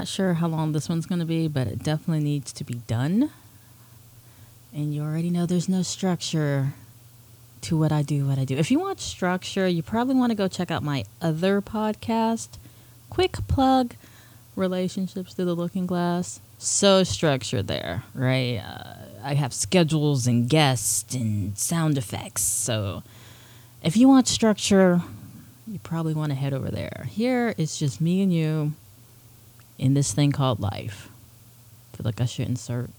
not sure how long this one's going to be, but it definitely needs to be done. And you already know there's no structure to what I do, what I do. If you want structure, you probably want to go check out my other podcast, Quick Plug Relationships Through the Looking Glass. So structured there, right? Uh, I have schedules and guests and sound effects. So if you want structure, you probably want to head over there. Here it's just me and you in this thing called life. I feel like I should insert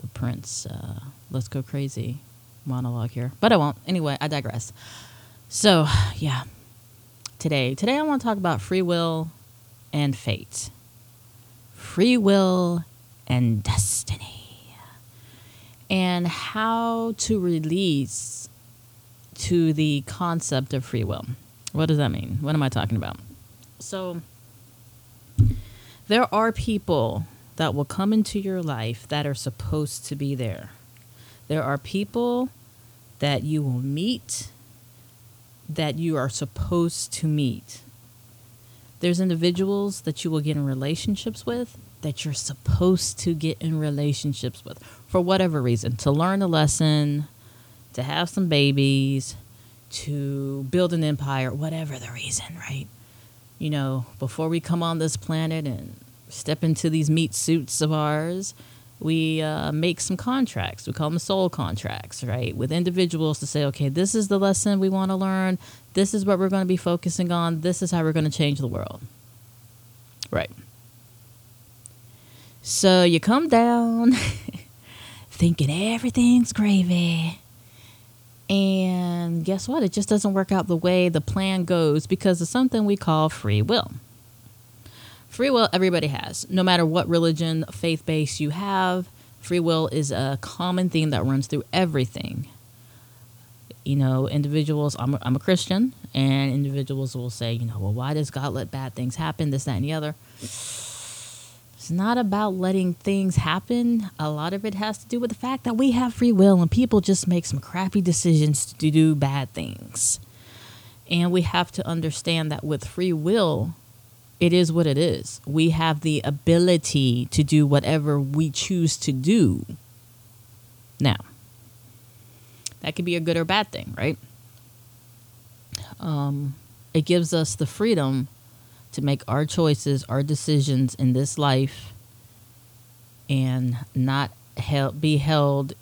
the Prince uh, Let's Go Crazy monologue here, but I won't. Anyway, I digress. So, yeah. Today, today I want to talk about free will and fate. Free will and destiny. And how to release to the concept of free will. What does that mean? What am I talking about? So, there are people that will come into your life that are supposed to be there. There are people that you will meet that you are supposed to meet. There's individuals that you will get in relationships with that you're supposed to get in relationships with for whatever reason to learn a lesson, to have some babies, to build an empire, whatever the reason, right? You know, before we come on this planet and step into these meat suits of ours, we uh, make some contracts. We call them soul contracts, right? With individuals to say, okay, this is the lesson we want to learn. This is what we're going to be focusing on. This is how we're going to change the world. Right. So you come down thinking everything's gravy. And guess what? It just doesn't work out the way the plan goes because of something we call free will. Free will, everybody has. No matter what religion, faith base you have, free will is a common theme that runs through everything. You know, individuals, I'm a, I'm a Christian, and individuals will say, you know, well, why does God let bad things happen, this, that, and the other? It's not about letting things happen. A lot of it has to do with the fact that we have free will and people just make some crappy decisions to do bad things. And we have to understand that with free will, it is what it is. We have the ability to do whatever we choose to do. Now, that could be a good or bad thing, right? Um, it gives us the freedom to make our choices, our decisions in this life, and not be held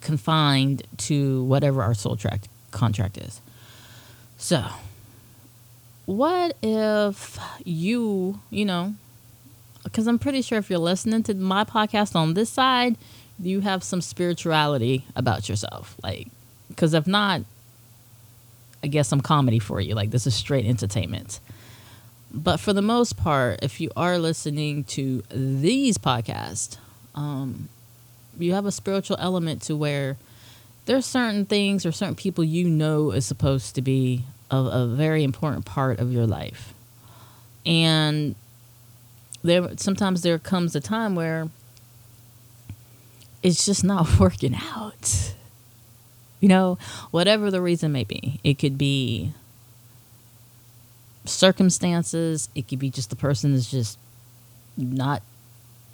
confined to whatever our soul tract contract is. So, what if you, you know, because I'm pretty sure if you're listening to my podcast on this side, you have some spirituality about yourself. Like, because if not, I guess some comedy for you. Like, this is straight entertainment. But for the most part, if you are listening to these podcasts, um, you have a spiritual element to where there's certain things or certain people you know is supposed to be a, a very important part of your life. And there sometimes there comes a time where it's just not working out. You know, whatever the reason may be. It could be circumstances, it could be just the person is just not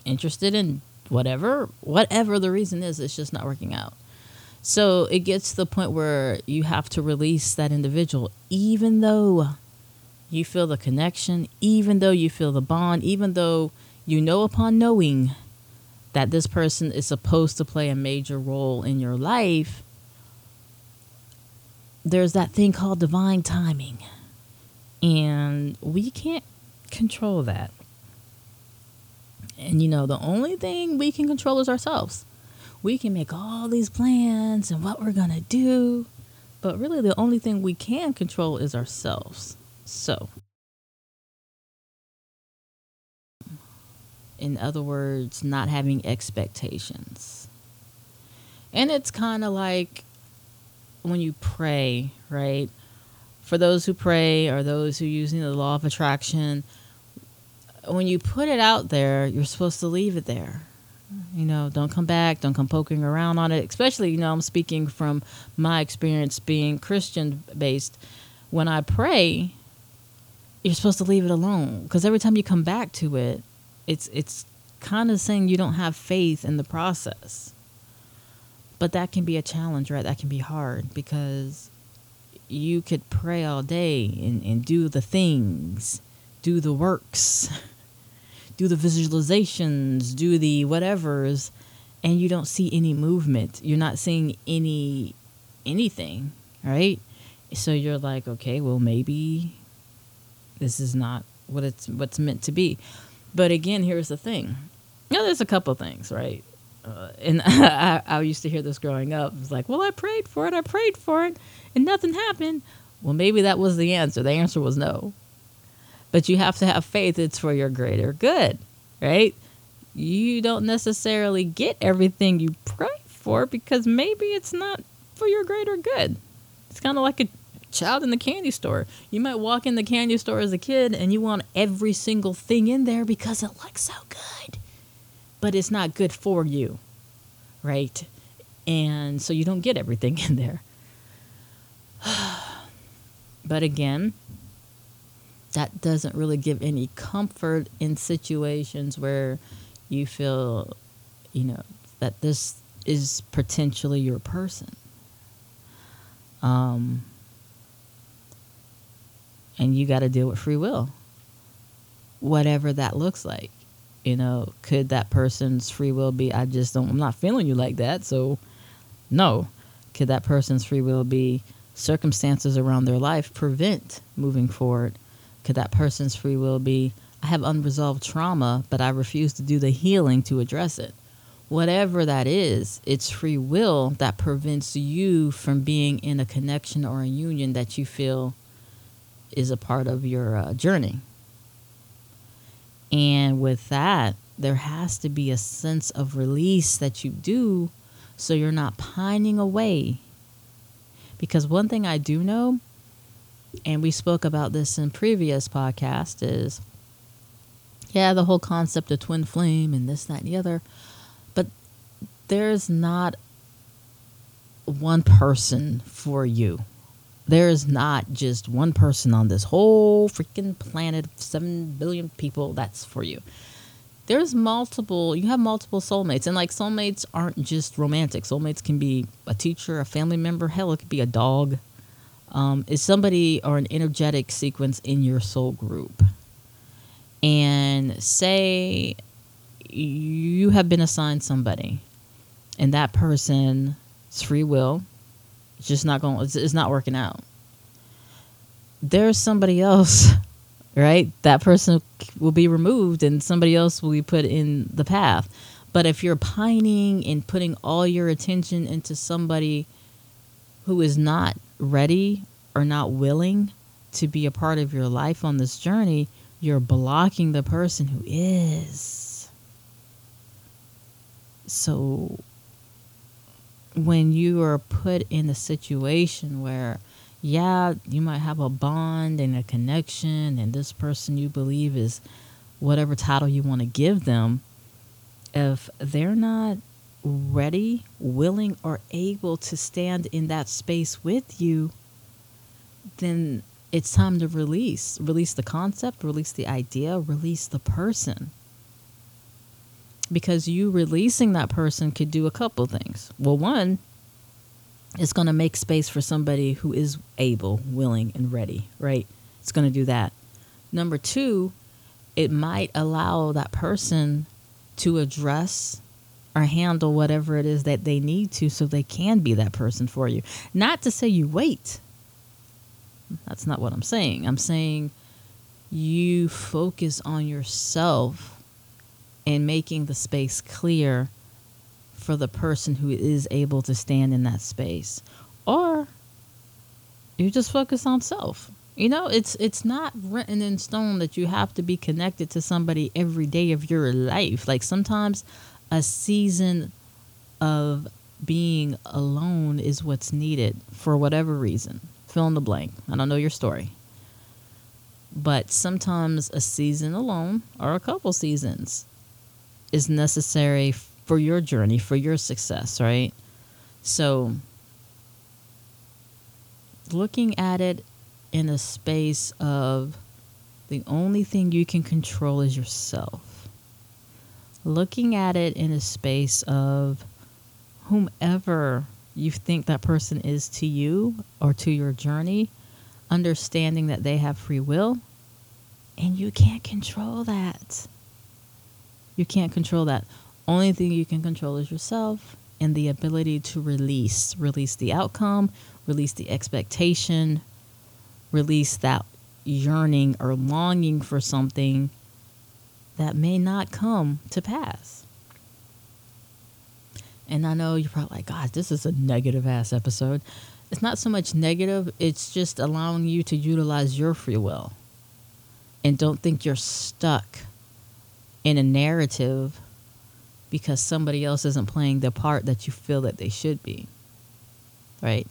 interested in whatever, whatever the reason is, it's just not working out. So it gets to the point where you have to release that individual, even though you feel the connection, even though you feel the bond, even though you know upon knowing that this person is supposed to play a major role in your life, there's that thing called divine timing. And we can't control that. And you know, the only thing we can control is ourselves. We can make all these plans and what we're going to do, but really the only thing we can control is ourselves. So, In other words, not having expectations. And it's kind of like when you pray, right? For those who pray or those who using the law of attraction, when you put it out there, you're supposed to leave it there. You know, don't come back, don't come poking around on it. Especially, you know, I'm speaking from my experience being Christian based. When I pray, you're supposed to leave it alone because every time you come back to it, it's it's kind of saying you don't have faith in the process. But that can be a challenge, right? That can be hard because you could pray all day and, and do the things, do the works, do the visualizations, do the whatevers, and you don't see any movement. You're not seeing any anything, right? So you're like, okay, well maybe this is not what it's what's meant to be. But again, here's the thing. Now, there's a couple things, right? Uh, and I, I used to hear this growing up. It's like, well, I prayed for it, I prayed for it, and nothing happened. Well, maybe that was the answer. The answer was no. But you have to have faith it's for your greater good, right? You don't necessarily get everything you pray for because maybe it's not for your greater good. It's kind of like a child in the candy store. You might walk in the candy store as a kid and you want every single thing in there because it looks so good but it's not good for you, right? And so you don't get everything in there. but again, that doesn't really give any comfort in situations where you feel, you know, that this is potentially your person. Um, and you got to deal with free will, whatever that looks like you know, could that person's free will be, I just don't, I'm not feeling you like that. So, no. Could that person's free will be circumstances around their life prevent moving forward? Could that person's free will be, I have unresolved trauma, but I refuse to do the healing to address it? Whatever that is, it's free will that prevents you from being in a connection or a union that you feel is a part of your uh, journey. And with that, there has to be a sense of release that you do so you're not pining away. Because one thing I do know, and we spoke about this in previous podcast, is yeah, the whole concept of twin flame and this, that, and the other, but there's not one person for you there's not just one person on this whole freaking planet of 7 billion people that's for you. There's multiple, you have multiple soulmates. And like soulmates aren't just romantic. Soulmates can be a teacher, a family member, hell, it could be a dog. Um, is somebody or an energetic sequence in your soul group. And say you have been assigned somebody, and that person's free will it's just not going. It's, it's not working out. There's somebody else, right? That person will be removed, and somebody else will be put in the path. But if you're pining and putting all your attention into somebody who is not ready or not willing to be a part of your life on this journey, you're blocking the person who is. So when you are put in a situation where yeah you might have a bond and a connection and this person you believe is whatever title you want to give them if they're not ready willing or able to stand in that space with you then it's time to release release the concept release the idea release the person because you releasing that person could do a couple things. Well, one, it's going to make space for somebody who is able, willing, and ready, right? It's going to do that. Number two, it might allow that person to address or handle whatever it is that they need to so they can be that person for you. Not to say you wait. That's not what I'm saying. I'm saying you focus on yourself and making the space clear for the person who is able to stand in that space. Or you just focus on self. You know, it's it's not written in stone that you have to be connected to somebody every day of your life. Like sometimes a season of being alone is what's needed for whatever reason. Fill in the blank. I don't know your story. But sometimes a season alone or a couple seasons is necessary for your journey, for your success, right? So looking at it in a space of the only thing you can control is yourself. Looking at it in a space of whomever you think that person is to you or to your journey, understanding that they have free will and you can't control that. You can't control that. Only thing you can control is yourself and the ability to release, release the outcome, release the expectation, release that yearning or longing for something that may not come to pass. And I know you're probably like, God, this is a negative ass episode. It's not so much negative, it's just allowing you to utilize your free will. And don't think you're stuck in a narrative because somebody else isn't playing the part that you feel that they should be. Right?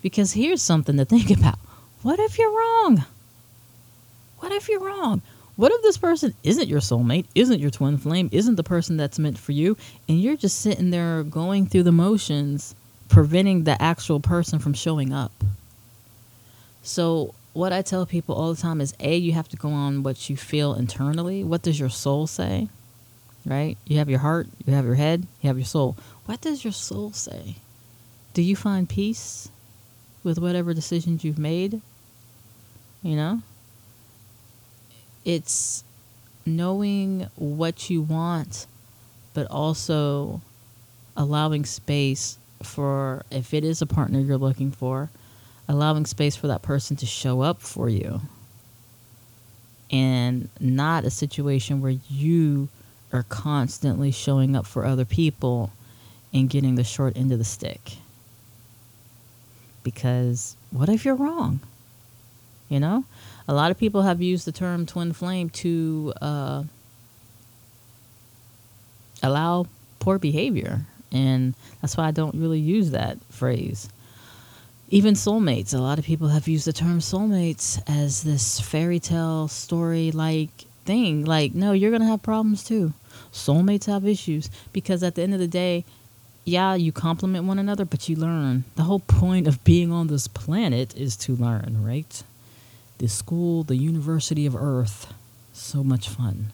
Because here's something to think about. What if you're wrong? What if you're wrong? What if this person isn't your soulmate, isn't your twin flame, isn't the person that's meant for you, and you're just sitting there going through the motions, preventing the actual person from showing up? So, what I tell people all the time is A, you have to go on what you feel internally. What does your soul say? Right? You have your heart, you have your head, you have your soul. What does your soul say? Do you find peace? with whatever decisions you've made. You know? It's knowing what you want, but also allowing space for, if it is a partner you're looking for, allowing space for that person to show up for you. And not a situation where you are constantly showing up for other people and getting the short end of the stick because what if you're wrong? You know, a lot of people have used the term twin flame to uh, allow poor behavior, and that's why I don't really use that phrase. Even soulmates, a lot of people have used the term soulmates as this fairy tale story like thing. Like, no, you're going to have problems too. Soulmates have issues because at the end of the day, yeah, you complement one another, but you learn. The whole point of being on this planet is to learn, right? The school, the University of Earth, so much fun.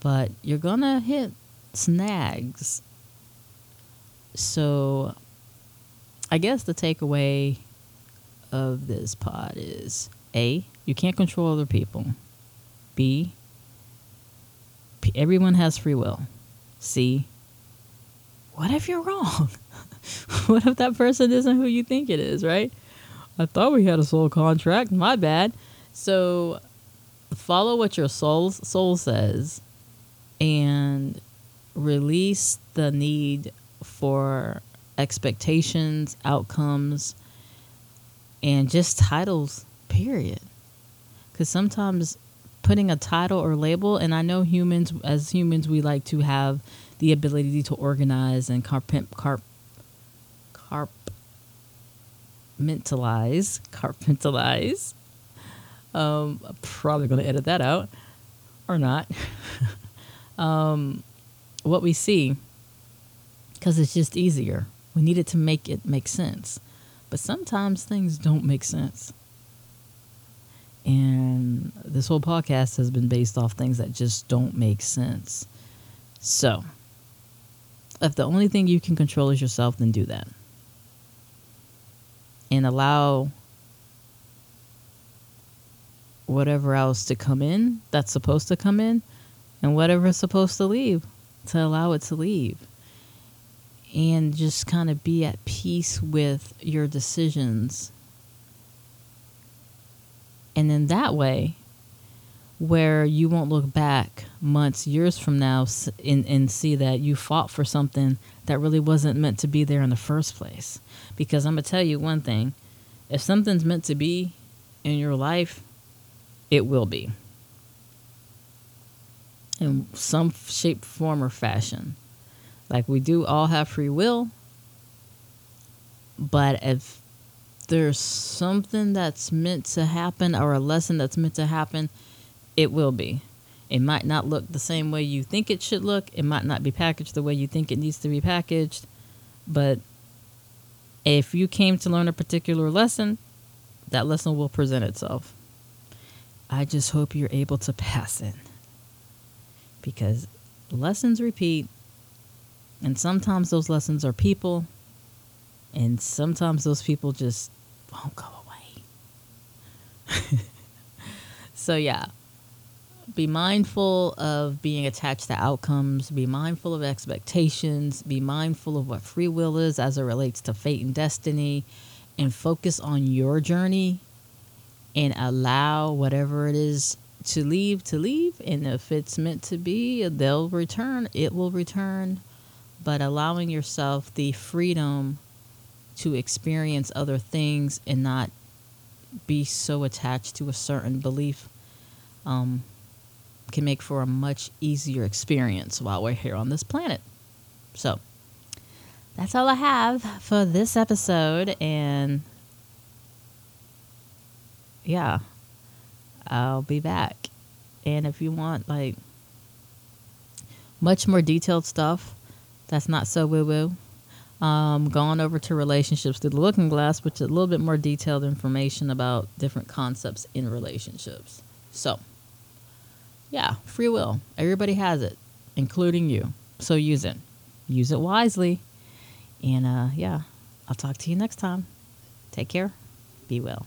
But you're gonna hit snags. So, I guess the takeaway of this pod is A, you can't control other people. B, everyone has free will. C, what if you're wrong? what if that person isn't who you think it is, right? I thought we had a soul contract. My bad. So follow what your soul soul says and release the need for expectations, outcomes, and just titles, period. Because sometimes putting a title or label, and I know humans, as humans, we like to have the ability to organize and carp carp carpmentalize carpentalize. Um, I'm probably going to edit that out or not. um, what we see because it's just easier. We need it to make it make sense. But sometimes things don't make sense. And this whole podcast has been based off things that just don't make sense. So, if the only thing you can control is yourself, then do that. And allow whatever else to come in that's supposed to come in and whatever is supposed to leave to allow it to leave. And just kind of be at peace with your decisions. And then that way where you won't look back months, years from now and, and see that you fought for something that really wasn't meant to be there in the first place. Because I'm going to tell you one thing if something's meant to be in your life, it will be. In some shape, form, or fashion. Like we do all have free will, but if there's something that's meant to happen or a lesson that's meant to happen, it will be. It might not look the same way you think it should look. It might not be packaged the way you think it needs to be packaged. But if you came to learn a particular lesson, that lesson will present itself. I just hope you're able to pass it. Because lessons repeat, and sometimes those lessons are people, and sometimes those people just won't go away. so, yeah, be mindful of being attached to outcomes, be mindful of expectations, be mindful of what free will is as it relates to fate and destiny, and focus on your journey and allow whatever it is to leave to leave. And if it's meant to be, they'll return, it will return. But allowing yourself the freedom to experience other things and not be so attached to a certain belief um, can make for a much easier experience while we're here on this planet. So, that's all I have for this episode. And yeah, I'll be back. And if you want, like, much more detailed stuff that's not so woo woo, um, gone over to relationships through the looking glass, which is a little bit more detailed information about different concepts in relationships. So, yeah, free will. Everybody has it, including you. So use it. Use it wisely. And uh, yeah, I'll talk to you next time. Take care. Be well.